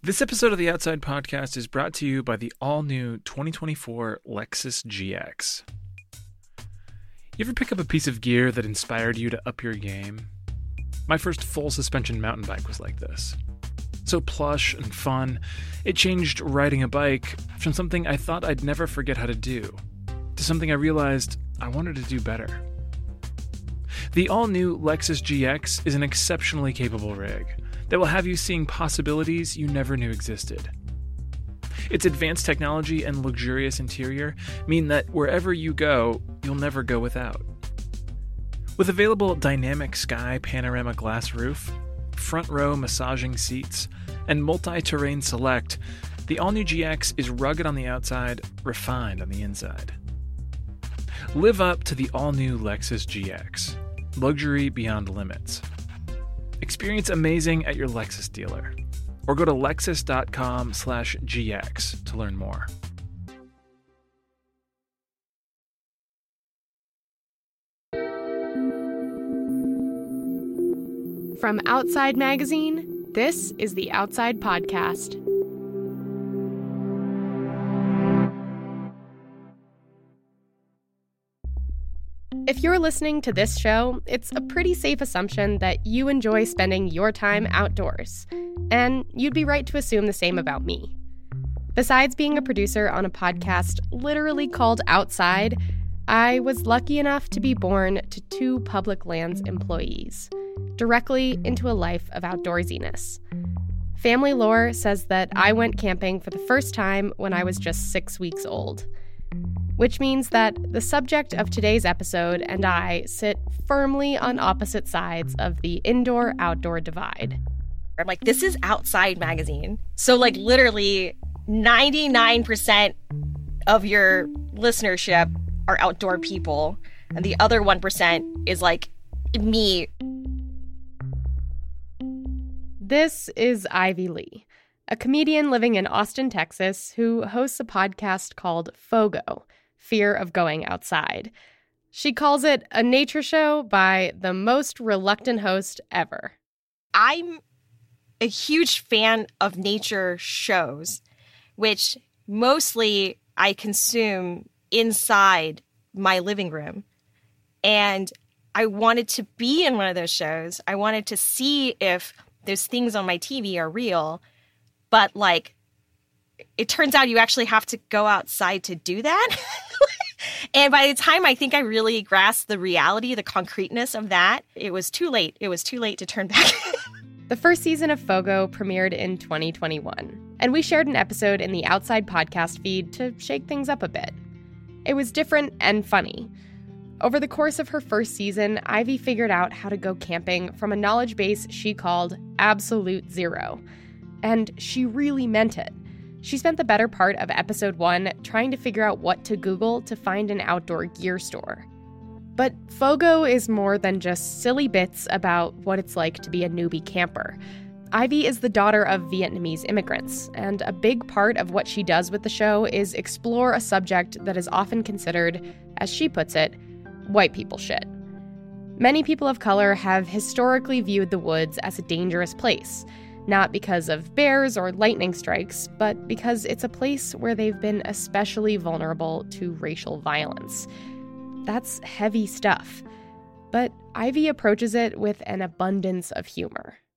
This episode of the Outside Podcast is brought to you by the all new 2024 Lexus GX. You ever pick up a piece of gear that inspired you to up your game? My first full suspension mountain bike was like this. So plush and fun, it changed riding a bike from something I thought I'd never forget how to do to something I realized I wanted to do better. The all new Lexus GX is an exceptionally capable rig that will have you seeing possibilities you never knew existed. Its advanced technology and luxurious interior mean that wherever you go, you'll never go without. With available dynamic sky panorama glass roof, front row massaging seats, and multi terrain select, the all new GX is rugged on the outside, refined on the inside. Live up to the all new Lexus GX. Luxury beyond limits. Experience amazing at your Lexus dealer. Or go to lexus.com slash GX to learn more. From Outside Magazine, this is the Outside Podcast. If you're listening to this show, it's a pretty safe assumption that you enjoy spending your time outdoors. And you'd be right to assume the same about me. Besides being a producer on a podcast literally called Outside, I was lucky enough to be born to two public lands employees, directly into a life of outdoorsiness. Family lore says that I went camping for the first time when I was just six weeks old which means that the subject of today's episode and I sit firmly on opposite sides of the indoor outdoor divide. I'm like, this is Outside Magazine. So, like, literally 99% of your listenership are outdoor people, and the other 1% is like me. This is Ivy Le, a comedian living in Austin, Texas, who hosts a podcast called Fogo fear of going outside. She calls it a nature show by the most reluctant host ever. I'm a huge fan of nature shows, which mostly I consume inside my living room. And I wanted to be in one of those shows. I wanted to see if those things on my TV are real. But like, it turns out you actually have to go outside to do that. and by the time I think I really grasped the reality, the concreteness of that, it was too late. It was too late to turn back. the first season of Fogo premiered in 2021, and we shared an episode in the Outside podcast feed to shake things up a bit. It was different and funny. Over the course of her first season, Ivy figured out how to go camping from a knowledge base she called Absolute Zero. And she really meant it. She spent the better part of episode one trying to figure out what to Google to find an outdoor gear store. But Fogo is more than just silly bits about what it's like to be a newbie camper. Ivy is the daughter of Vietnamese immigrants, and a big part of what she does with the show is explore a subject that is often considered, as she puts it, white people shit. Many people of color have historically viewed the woods as a dangerous place not because of bears or lightning strikes, but because it's a place where they've been especially vulnerable to racial violence. That's heavy stuff. But Ivy approaches it with an abundance of humor.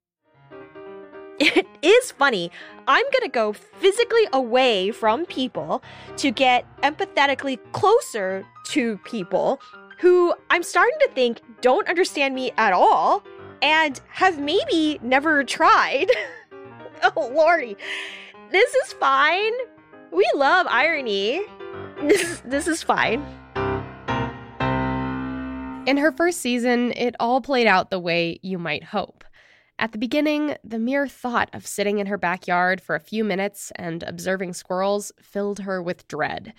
It is funny. I'm going to go physically away from people to get empathetically closer to people who I'm starting to think don't understand me at all and have maybe never tried. oh, Lordy. This is fine. We love irony. This, this is fine. In her first season, it all played out the way you might hope. At the beginning, the mere thought of sitting in her backyard for a few minutes and observing squirrels filled her with dread.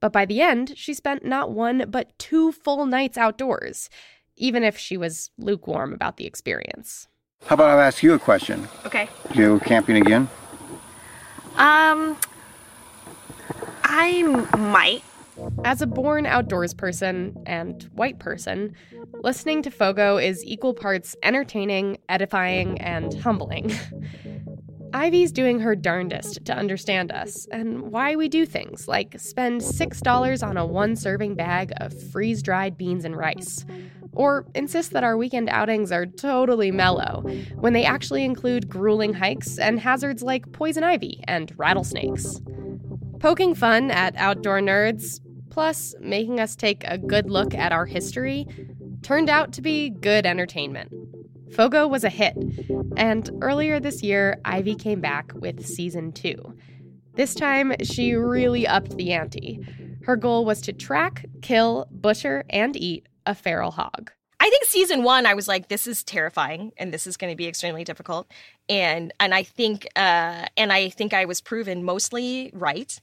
But by the end, she spent not one, but two full nights outdoors even if she was lukewarm about the experience. How about I ask you a question? Okay. Do you go camping again? Um, I might. As a born outdoors person and white person, listening to Fogo is equal parts entertaining, edifying, and humbling. Ivy's doing her darndest to understand us and why we do things like spend $6 on a one serving bag of freeze dried beans and rice, or insist that our weekend outings are totally mellow when they actually include grueling hikes and hazards like poison ivy and rattlesnakes. Poking fun at outdoor nerds, plus making us take a good look at our history, turned out to be good entertainment. Fogo was a hit, and earlier this year, Ivy came back with season two. This time, she really upped the ante. Her goal was to track, kill, butcher, and eat a feral hog. I think season one, I was like, this is terrifying and this is going to be extremely difficult. And and I think uh, and I think I was proven mostly right.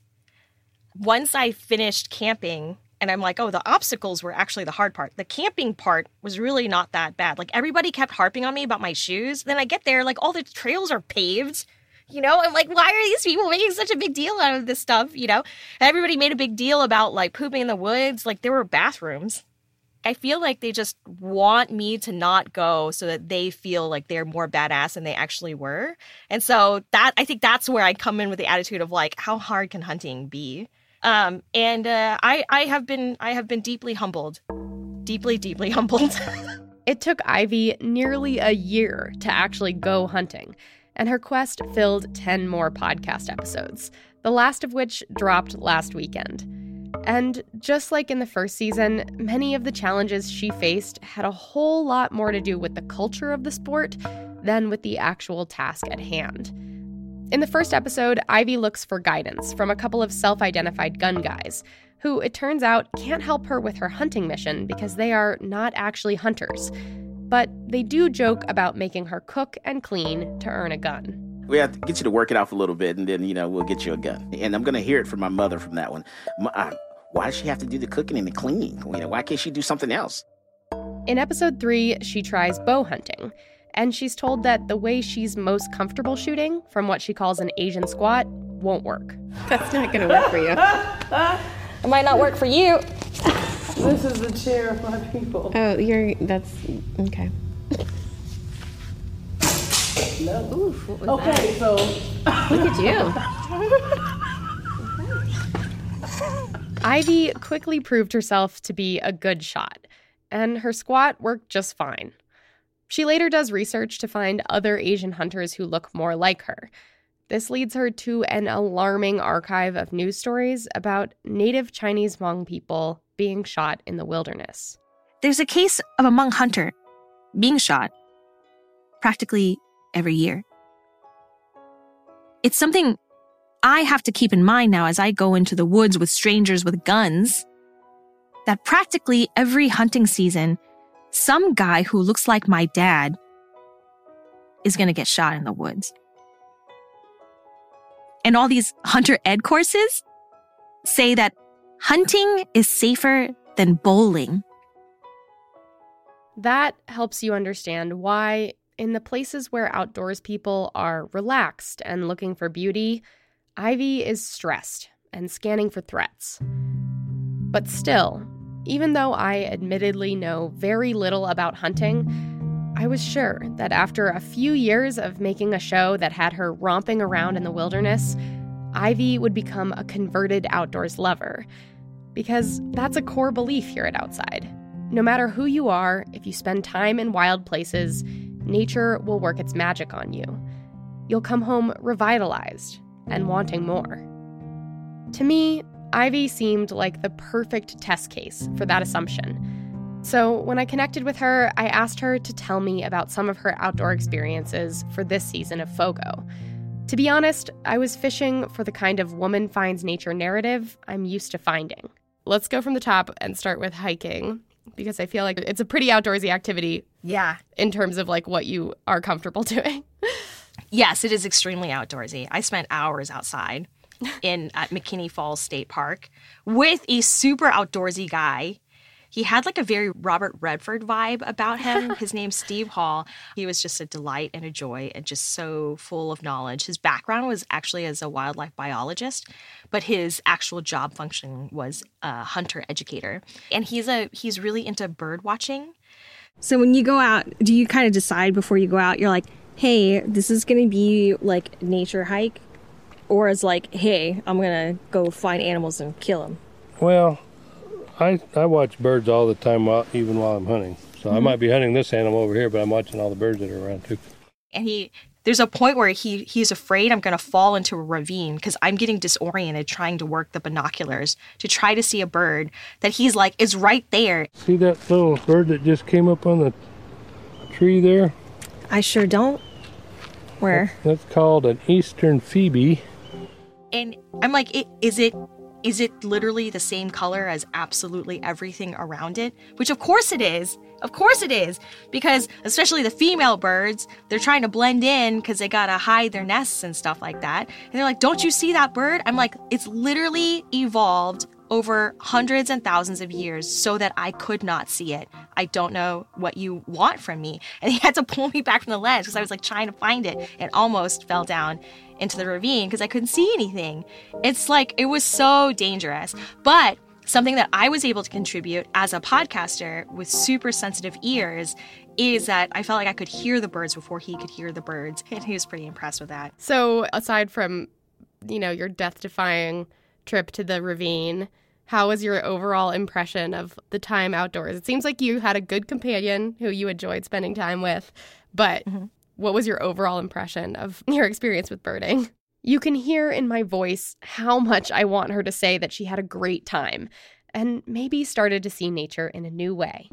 Once I finished camping and I'm like, oh, the obstacles were actually the hard part. The camping part was really not that bad. Like everybody kept harping on me about my shoes. Then I get there, like all the trails are paved. You know, I'm like, why are these people making such a big deal out of this stuff? You know, everybody made a big deal about like pooping in the woods. Like there were bathrooms. I feel like they just want me to not go so that they feel like they're more badass than they actually were. And so that I think that's where I come in with the attitude of like, how hard can hunting be? Um, and uh, I, I have been, I have been deeply humbled, deeply, deeply humbled. it took Ivy nearly a year to actually go hunting, and her quest filled 10 more podcast episodes, the last of which dropped last weekend. And just like in the first season, many of the challenges she faced had a whole lot more to do with the culture of the sport than with the actual task at hand. In the first episode, Ivy looks for guidance from a couple of self identified gun guys, who it turns out can't help her with her hunting mission because they are not actually hunters. But they do joke about making her cook and clean to earn a gun. We have to get you to work it off a little bit, and then, you know, we'll get you a gun. And I'm going to hear it from my mother from that one. My, why does she have to do the cooking and the cleaning? You know, why can't she do something else? In episode three, she tries bow hunting and she's told that the way she's most comfortable shooting, from what she calls an Asian squat, won't work. That's not going to work for you. it might not work for you. This is the chair of my people. Oh, you're. That's okay. No. Oof, okay, that? so look at you. Ivy quickly proved herself to be a good shot, and her squat worked just fine. She later does research to find other Asian hunters who look more like her. This leads her to an alarming archive of news stories about native Chinese Hmong people being shot in the wilderness. There's a case of a Hmong hunter being shot practically every year. It's something I have to keep in mind now as I go into the woods with strangers with guns that practically every hunting season, some guy who looks like my dad is going to get shot in the woods. And all these hunter ed courses say that hunting is safer than bowling. That helps you understand why, in the places where outdoors people are relaxed and looking for beauty, Ivy is stressed and scanning for threats. But still, even though I admittedly know very little about hunting, I was sure that after a few years of making a show that had her romping around in the wilderness, Ivy would become a converted outdoors lover. Because that's a core belief here at Outside. No matter who you are, if you spend time in wild places, nature will work its magic on you. You'll come home revitalized and wanting more. To me, Ivy seemed like the perfect test case for that assumption. So, when I connected with her, I asked her to tell me about some of her outdoor experiences for this season of Fogo. To be honest, I was fishing for the kind of woman finds nature narrative I'm used to finding. Let's go from the top and start with hiking because I feel like it's a pretty outdoorsy activity. Yeah. In terms of like what you are comfortable doing. Yes, it is extremely outdoorsy. I spent hours outside in at McKinney Falls State Park with a super outdoorsy guy. He had like a very Robert Redford vibe about him. His name's Steve Hall. He was just a delight and a joy and just so full of knowledge. His background was actually as a wildlife biologist, but his actual job function was a hunter educator. And he's a he's really into bird watching. So when you go out, do you kind of decide before you go out, you're like, hey, this is gonna be like nature hike, or as like, hey, I'm gonna go find animals and kill them? Well, I I watch birds all the time, while, even while I'm hunting. So I Mhm. might be hunting this animal over here, but I'm watching all the birds that are around too. and he there's a point where he he's afraid I'm going to fall into a ravine because I'm getting disoriented trying to work the binoculars to try to see a bird that he's like is right there. See that little bird that just came up on the tree there? I sure don't. Where? That's called an eastern phoebe. And I'm like, "I- is it is it literally the same color as absolutely everything around it? Which of course it is. Of course it is. Because especially the female birds, they're trying to blend in because they gotta hide their nests and stuff like that. And they're like, don't you see that bird? I'm like, it's literally evolved over hundreds and thousands of years so that I could not see it. I don't know what you want from me. And he had to pull me back from the ledge because I was like trying to find it and almost fell down into the ravine because I couldn't see anything. It's like it was so dangerous. But something that I was able to contribute as a podcaster with super sensitive ears is that I felt like I could hear the birds before he could hear the birds. And he was pretty impressed with that. So, aside from, you know, your death defying trip to the ravine, how was your overall impression of the time outdoors? It seems like you had a good companion who you enjoyed spending time with, but what was your overall impression of your experience with birding? You can hear in my voice how much I want her to say that she had a great time and maybe started to see nature in a new way.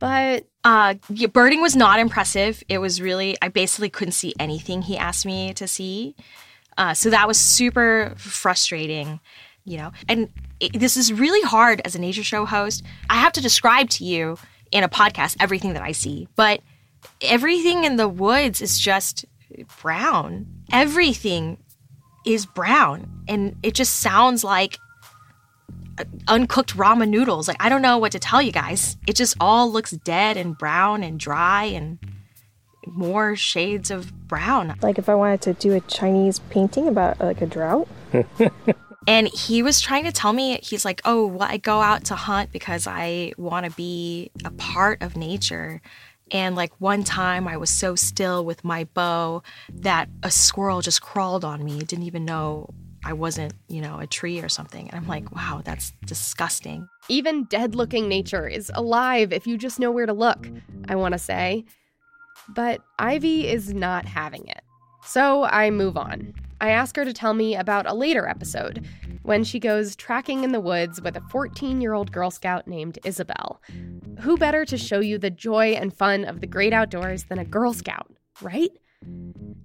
But uh, yeah, birding was not impressive. It was really, I basically couldn't see anything he asked me to see. Uh, so that was super frustrating, you know. And it, this is really hard as a nature show host. I have to describe to you in a podcast everything that I see, but everything in the woods is just brown. Everything is brown. And it just sounds like uh, uncooked ramen noodles. Like I don't know what to tell you guys. It just all looks dead and brown and dry and more shades of brown. Like if I wanted to do a Chinese painting about like a drought. And he was trying to tell me, he's like, oh, well, I go out to hunt because I want to be a part of nature. And like one time I was so still with my bow that a squirrel just crawled on me, didn't even know I wasn't, you know, a tree or something. And I'm like, wow, that's disgusting. Even dead looking nature is alive if you just know where to look, I want to say. But Ivy is not having it. So I move on. I ask her to tell me about a later episode when she goes tracking in the woods with a 14 year old Girl Scout named Isabel. Who better to show you the joy and fun of the great outdoors than a Girl Scout, right?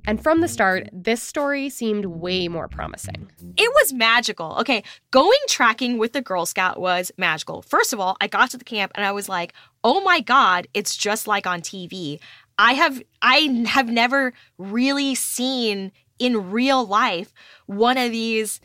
And from the start, this story seemed way more promising. It was magical. Okay, going tracking with the Girl Scout was magical. First of all, I got to the camp and I was like, "Oh my god, it's just like on TV." I have I have never really seen in real life one of these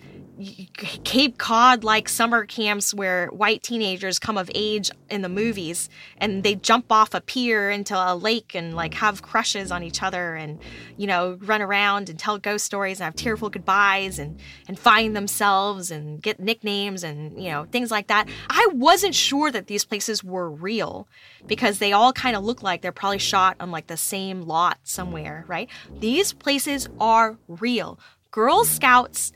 Cape Cod like summer camps where white teenagers come of age in the movies and they jump off a pier into a lake and like have crushes on each other and you know run around and tell ghost stories and have tearful goodbyes and and find themselves and get nicknames and you know things like that. I wasn't sure that these places were real because they all kind of look like they're probably shot on like the same lot somewhere, right? These places are real. Girl Scouts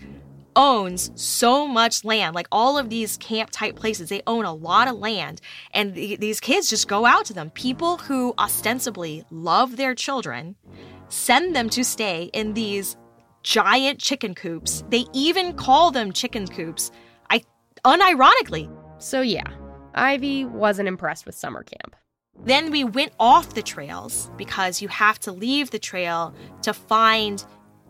owns so much land. Like all of these camp type places they own a lot of land. And th- these kids just go out to them. People who ostensibly love their children send them to stay in these giant chicken coops. They even call them chicken coops i unironically. So, yeah, Ivy wasn't impressed with summer camp. then we went off the trails because you have to leave the trail to find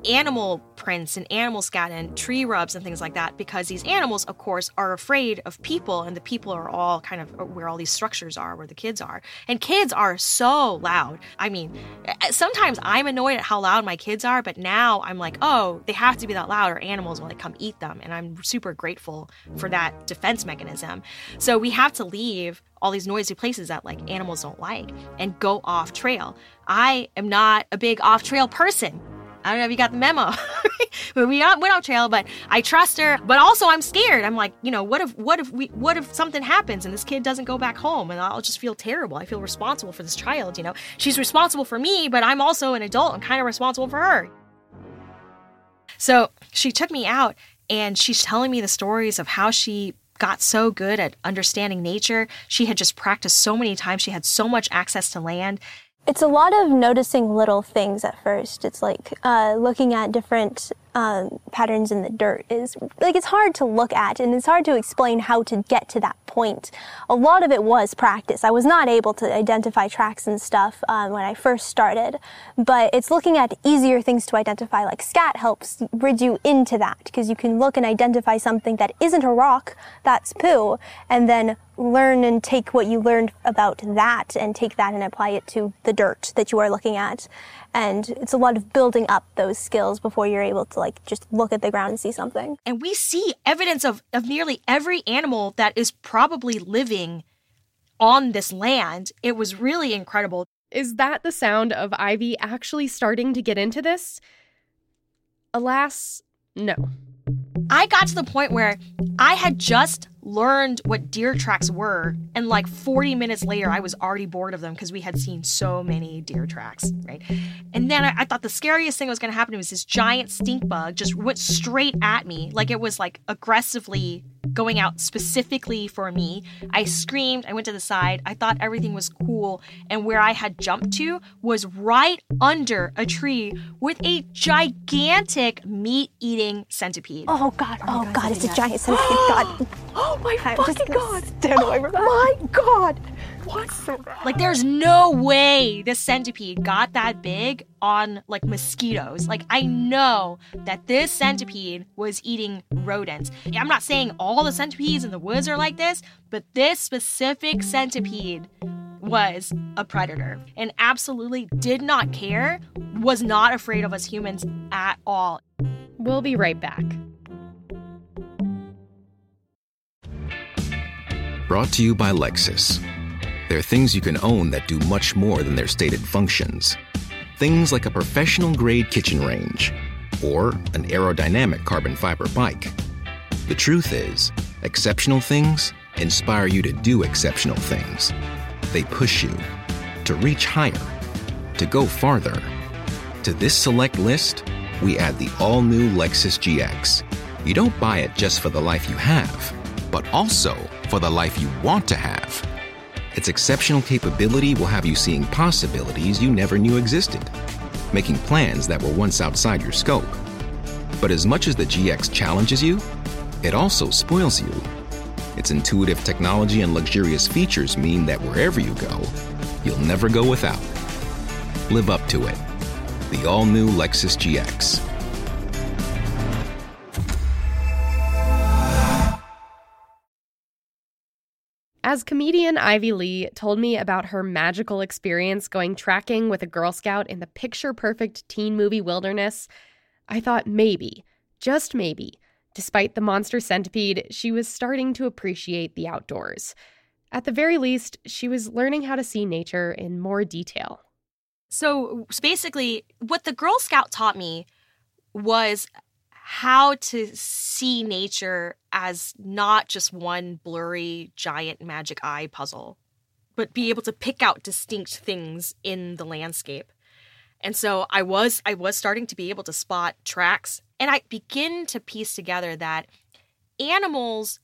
animal prints and animal scat and tree rubs and things like that because these animals of course are afraid of people and the people are all kind of where all these structures are where the kids are. And kids are so loud. I mean eh, sometimes i'm annoyed at how loud my kids are but now i'm like oh they have to be that loud or animals will like come eat them. And i'm super grateful for that defense mechanism. So we have to leave all these noisy places that like animals don't like and go off trail. I am not a big off trail person I don't know if you got the memo. we went out trail. But I trust her. But also, I'm scared. I'm like, you know, what if, what if we, what if something happens and this kid doesn't go back home, and I'll just feel terrible. I feel responsible for this child. You know, she's responsible for me, but I'm also an adult and kind of responsible for her. So she took me out, and she's telling me the stories of how she got so good at understanding nature. She had just practiced so many times. She had so much access to land. It's a lot of noticing little things at first. It's like uh, looking at different um, patterns in the dirt is like it's hard to look at and it's hard to explain how to get to that point. A lot of it was practice. I was not able to identify tracks and stuff um, when I first started, but it's looking at easier things to identify. Like scat helps bridge you into that because you can look and identify something that isn't a rock, that's poo, and then learn and take what you learned about that and take that and apply it to the dirt that you are looking at. And it's a lot of building up those skills before you're able to like just look at the ground and see something. And we see evidence of, of nearly every animal that is probably living on this land. It was really incredible. Is that the sound of Ivy actually starting to get into this? Alas, no. I got to the point where I had just learned what deer tracks were, and like 40 minutes later, I was already bored of them because we had seen so many deer tracks, right? And then I, I thought the scariest thing that was going to happen was this giant stink bug just went straight at me, like it was like aggressively going out specifically for me. I screamed, I went to the side, I thought everything was cool, and where I had jumped to was right under a tree with a gigantic meat eating centipede. Oh god, oh, oh god, god it's a giant centipede. god. Oh, Oh my I'm fucking just god! Stand away from that. My god! What? Like, there's no way this centipede got that big on like mosquitoes. Like, I know that this centipede was eating rodents. I'm not saying all the centipedes in the woods are like this, but this specific centipede was a predator and absolutely did not care, was not afraid of us humans at all. We'll be right back. Brought to you by Lexus. There are things you can own that do much more than their stated functions. Things like a professional grade kitchen range or an aerodynamic carbon fiber bike. The truth is, exceptional things inspire you to do exceptional things. They push you to reach higher, to go farther. To this select list, we add the all new Lexus GX. You don't buy it just for the life you have, but also for the life you want to have. Its exceptional capability will have you seeing possibilities you never knew existed, making plans that were once outside your scope. But as much as the GX challenges you, it also spoils you. Its intuitive technology and luxurious features mean that wherever you go, you'll never go without. Live up to it. The all new Lexus GX. As comedian Ivy Le told me about her magical experience going tracking with a Girl Scout in the picture perfect teen movie wilderness, I thought maybe, just maybe, despite the monster centipede, she was starting to appreciate the outdoors. At the very least, she was learning how to see nature in more detail. So basically, what the Girl Scout taught me was how to see nature as not just one blurry giant magic eye puzzle, but be able to pick out distinct things in the landscape. And so I was I was starting to be able to spot tracks and I begin to piece together that animals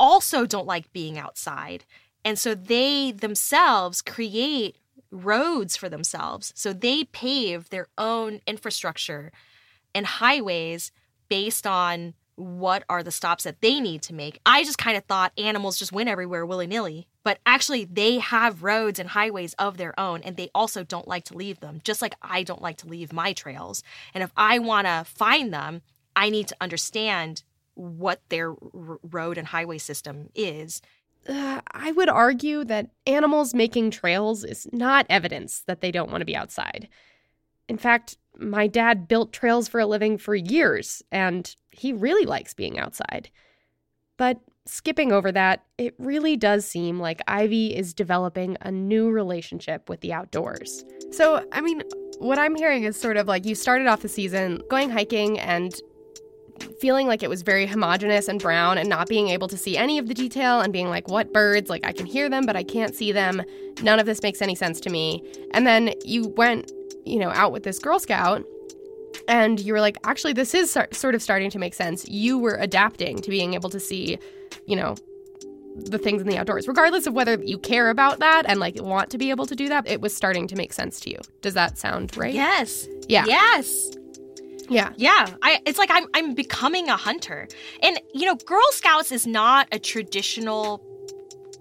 also don't like being outside. And so they themselves create roads for themselves. So they pave their own infrastructure and highways based on what are the stops that they need to make. I just kind of thought animals just went everywhere willy nilly, but actually they have roads and highways of their own and they also don't like to leave them, just like I don't like to leave my trails. And if I want to find them, I need to understand what their r- road and highway system is. Uh, I would argue that animals making trails is not evidence that they don't want to be outside. In fact, my dad built trails for a living for years, and he really likes being outside. But skipping over that, it really does seem like Ivy is developing a new relationship with the outdoors. So, I mean, what I'm hearing is sort of like you started off the season going hiking and feeling like it was very homogenous and brown and not being able to see any of the detail and being like, what birds? Like, I can hear them, but I can't see them. None of this makes any sense to me. And then you went, you know, out with this Girl Scout and you were like, actually, this is sort of starting to make sense. You were adapting to being able to see, you know, the things in the outdoors, regardless of whether you care about that and like want to be able to do that. It was starting to make sense to you. Does that sound right? Yes. Yeah. Yes. Yeah. Yeah. I it's like I'm I'm becoming a hunter. And you know, Girl Scouts is not a traditional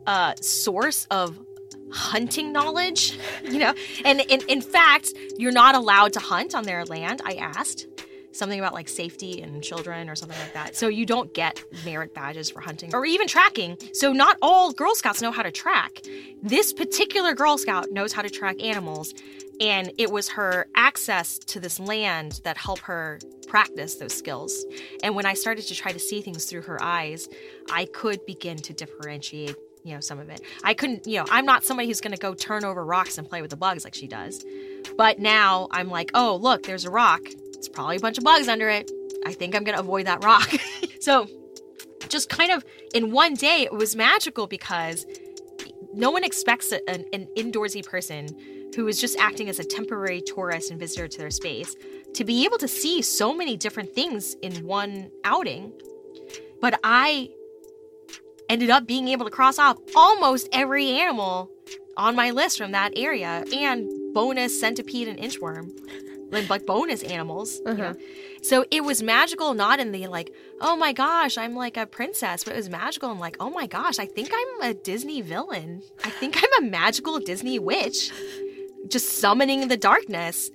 uh source of hunting knowledge, you know? And in in fact, you're not allowed to hunt on their land, I asked. Something about like safety and children or something like that. So you don't get merit badges for hunting or even tracking. So not all Girl Scouts know how to track. This particular Girl Scout knows how to track animals and it was her access to this land that helped her practice those skills. And when I started to try to see things through her eyes, I could begin to differentiate, you know, some of it. I couldn't, you know, I'm not somebody who's going to go turn over rocks and play with the bugs like she does. But now I'm like, oh, look, there's a rock. It's probably a bunch of bugs under it. I think I'm going to avoid that rock. so, just kind of in one day, it was magical because no one expects a, an, an indoorsy person who is just acting as a temporary tourist and visitor to their space, to be able to see so many different things in one outing. But I ended up being able to cross off almost every animal on my list from that area and bonus centipede and inchworm like, like bonus animals uh-huh. you know? so it was magical not in the like oh my gosh i'm like a princess but it was magical and like oh my gosh i think i'm a disney villain i think i'm a magical disney witch just summoning the darkness.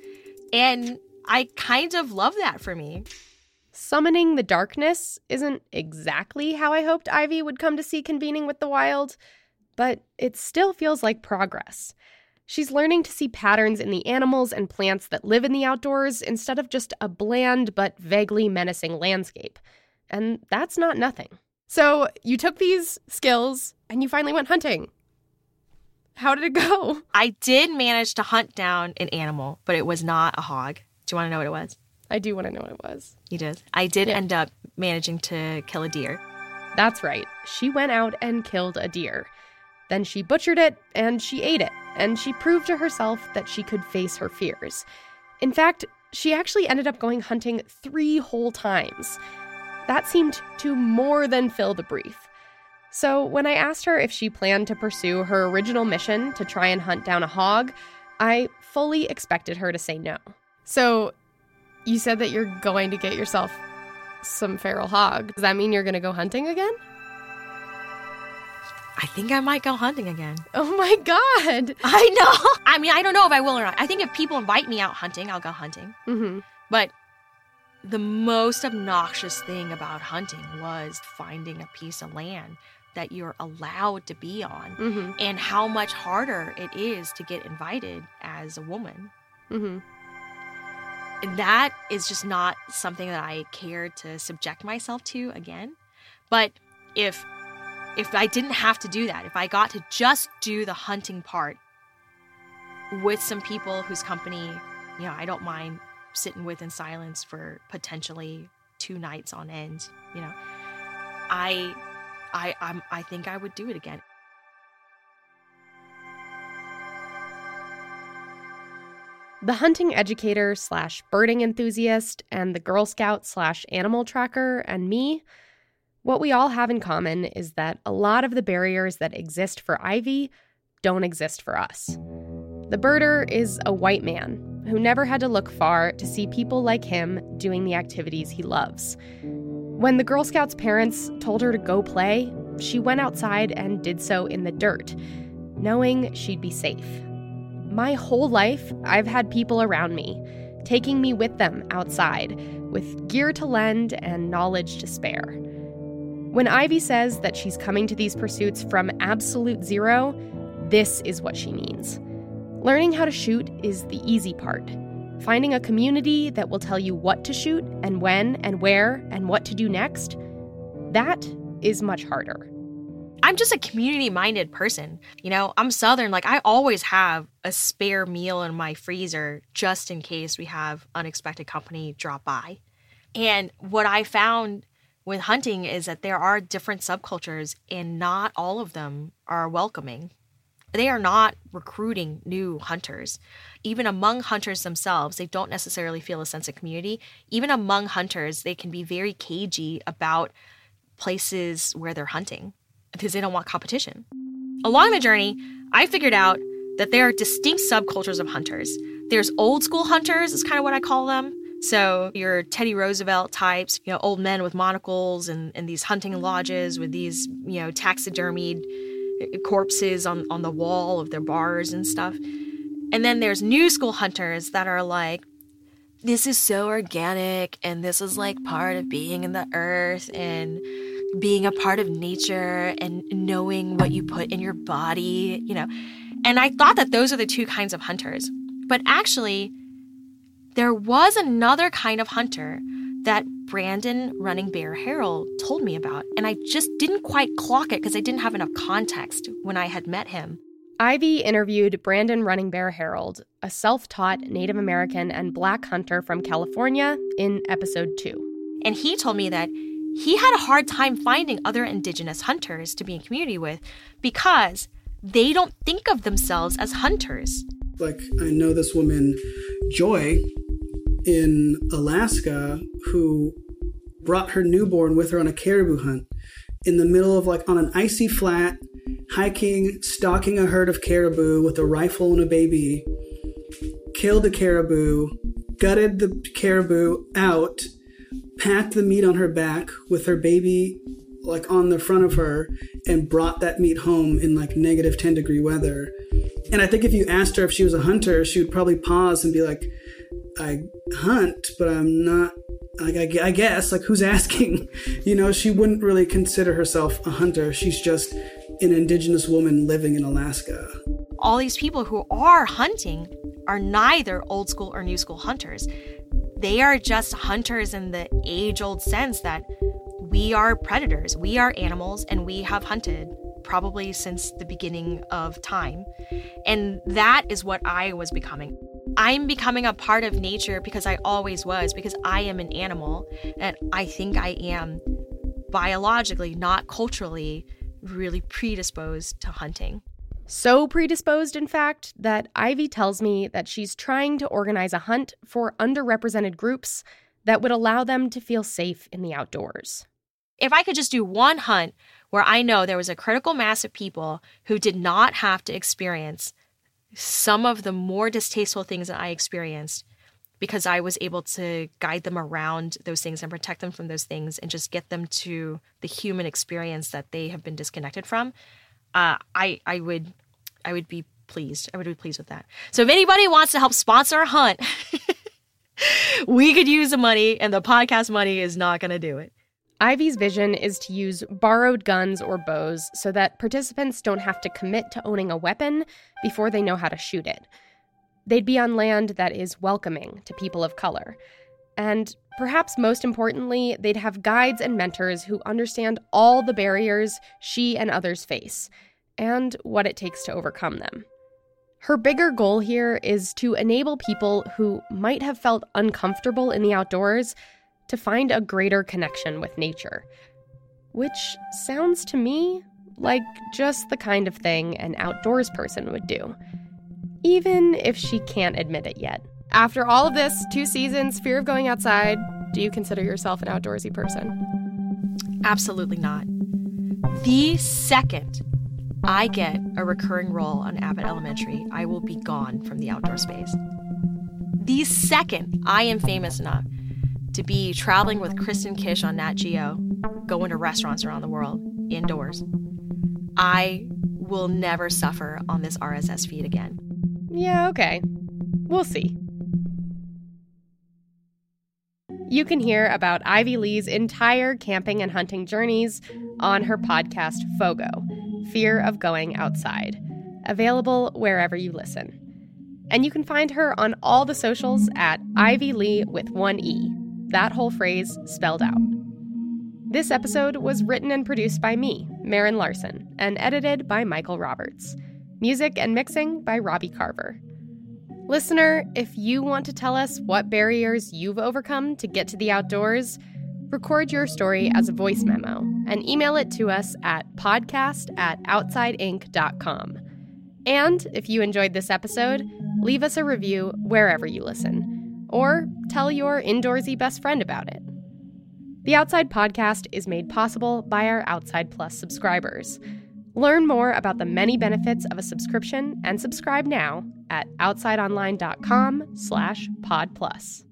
And I kind of love that for me. Summoning the darkness isn't exactly how I hoped Ivy would come to see convening with the wild, but it still feels like progress. She's learning to see patterns in the animals and plants that live in the outdoors instead of just a bland but vaguely menacing landscape. And that's not nothing. So, you took these skills and you finally went hunting. How did it go? I did manage to hunt down an animal, but it was not a hog. Do you want to know what it was? I do want to know what it was. You did? I did yeah. end up managing to kill a deer. That's right. She went out and killed a deer. Then she butchered it and she ate it, and she proved to herself that she could face her fears. In fact, she actually ended up going hunting three whole times. That seemed to more than fill the brief. So, when I asked her if she planned to pursue her original mission to try and hunt down a hog, I fully expected her to say no. So, you said that you're going to get yourself some feral hog. Does that mean you're going to go hunting again? I think I might go hunting again. Oh my god. I know. I mean, I don't know if I will or not. I think if people invite me out hunting, I'll go hunting. Mm-hmm. But the most obnoxious thing about hunting was finding a piece of land that you're allowed to be on mm-hmm. and how much harder it is to get invited as a woman. Mm-hmm. That is just not something that I care to subject myself to again. But if if I didn't have to do that, if I got to just do the hunting part with some people whose company, you know, I don't mind sitting with in silence for potentially two nights on end, you know, I I I'm, I think I would do it again. The hunting educator slash birding enthusiast and the Girl Scout slash animal tracker and me, what we all have in common is that a lot of the barriers that exist for Ivy don't exist for us. The birder is a white man who never had to look far to see people like him doing the activities he loves. When the Girl Scouts' parents told her to go play, she went outside and did so in the dirt, knowing she'd be safe. My whole life, I've had people around me, taking me with them outside, with gear to lend and knowledge to spare. When Ivy says that she's coming to these pursuits from absolute zero, this is what she means. Learning how to shoot is the easy part. Finding a community that will tell you what to shoot and when and where and what to do next, that is much harder. I'm just a community minded person. You know, I'm Southern. Like, I always have a spare meal in my freezer just in case we have unexpected company drop by. And what I found with hunting is that there are different subcultures, and not all of them are welcoming. They are not recruiting new hunters. Even among hunters themselves, they don't necessarily feel a sense of community. Even among hunters, they can be very cagey about places where they're hunting because they don't want competition. Along the journey, I figured out that there are distinct subcultures of hunters. There's old school hunters, is kind of what I call them. So your Teddy Roosevelt types, you know, old men with monocles and, and these hunting lodges with these, you know, taxidermied eh, eh, corpses on, on the wall of their bars and stuff. And then there's new school hunters that are like, this is so organic and this is like part of being in the earth and being a part of nature and knowing what you put in your body, you know. And I thought that those are the two kinds of hunters. But actually, there was another kind of hunter that Brandon Running Bear Harold told me about, and I just didn't quite clock it because I didn't have enough context when I had met him. Ivy interviewed Brandon Running Bear Harold, a self taught Native American and black hunter from California, in episode two. And he told me that he had a hard time finding other indigenous hunters to be in community with because they don't think of themselves as hunters. Like, I know this woman, Joy, in Alaska, who brought her newborn with her on a caribou hunt in the middle of like on an icy flat, hiking, stalking a herd of caribou with a rifle and a baby, killed a caribou, gutted the caribou out packed the meat on her back with her baby like on the front of her and brought that meat home in like negative 10 degree weather. And I think if you asked her if she was a hunter, she would probably pause and be like, I hunt, but I'm not, like, I, I guess, like, who's asking? You know, she wouldn't really consider herself a hunter. She's just an indigenous woman living in Alaska. All these people who are hunting are neither old school or new school hunters they are just hunters in the age old sense that we are predators, we are animals, and we have hunted probably since the beginning of time. And that is what I was becoming. I'm becoming a part of nature because I always was, because I am an animal, and I think I am biologically, not culturally, really predisposed to hunting. So predisposed, in fact, that Ivy tells me that she's trying to organize a hunt for underrepresented groups that would allow them to feel safe in the outdoors. If I could just do one hunt where I know there was a critical mass of people who did not have to experience some of the more distasteful things that I experienced because I was able to guide them around those things and protect them from those things and just get them to the human experience that they have been disconnected from, uh, I I would I would be pleased. I would be pleased with that. So if anybody wants to help sponsor a hunt, we could use the money, and the podcast money is not going to do it. Ivy's vision is to use borrowed guns or bows so that participants don't have to commit to owning a weapon before they know how to shoot it. They'd be on land that is welcoming to people of color. And perhaps most importantly, they'd have guides and mentors who understand all the barriers she and others face and what it takes to overcome them. Her bigger goal here is to enable people who might have felt uncomfortable in the outdoors to find a greater connection with nature. Which sounds to me like just the kind of thing an outdoors person would do, even if she can't admit it yet. After all of this, two seasons, fear of going outside, do you consider yourself an outdoorsy person? Absolutely not. The second I get a recurring role on Abbott Elementary, I will be gone from the outdoor space. The second I am famous enough to be traveling with Kristen Kish on Nat Geo, going to restaurants around the world, indoors, I will never suffer on this RSS feed again. Yeah, okay. We'll see. You can hear about Ivy Le's entire camping and hunting journeys on her podcast, Fogo Fear of Going Outside, available wherever you listen. And you can find her on all the socials at Ivy Le with one E, that whole phrase spelled out. This episode was written and produced by me, Maren Larsen, and edited by Michael Roberts. Music and mixing by Robbie Carver. Listener, if you want to tell us what barriers you've overcome to get to the outdoors, record your story as a voice memo and email it to us at podcast at outsideinc.com. And if you enjoyed this episode, leave us a review wherever you listen, or tell your indoorsy best friend about it. The Outside Podcast is made possible by our Outside Plus subscribers. Learn more about the many benefits of a subscription and subscribe now at outsideonline.com slash podplus.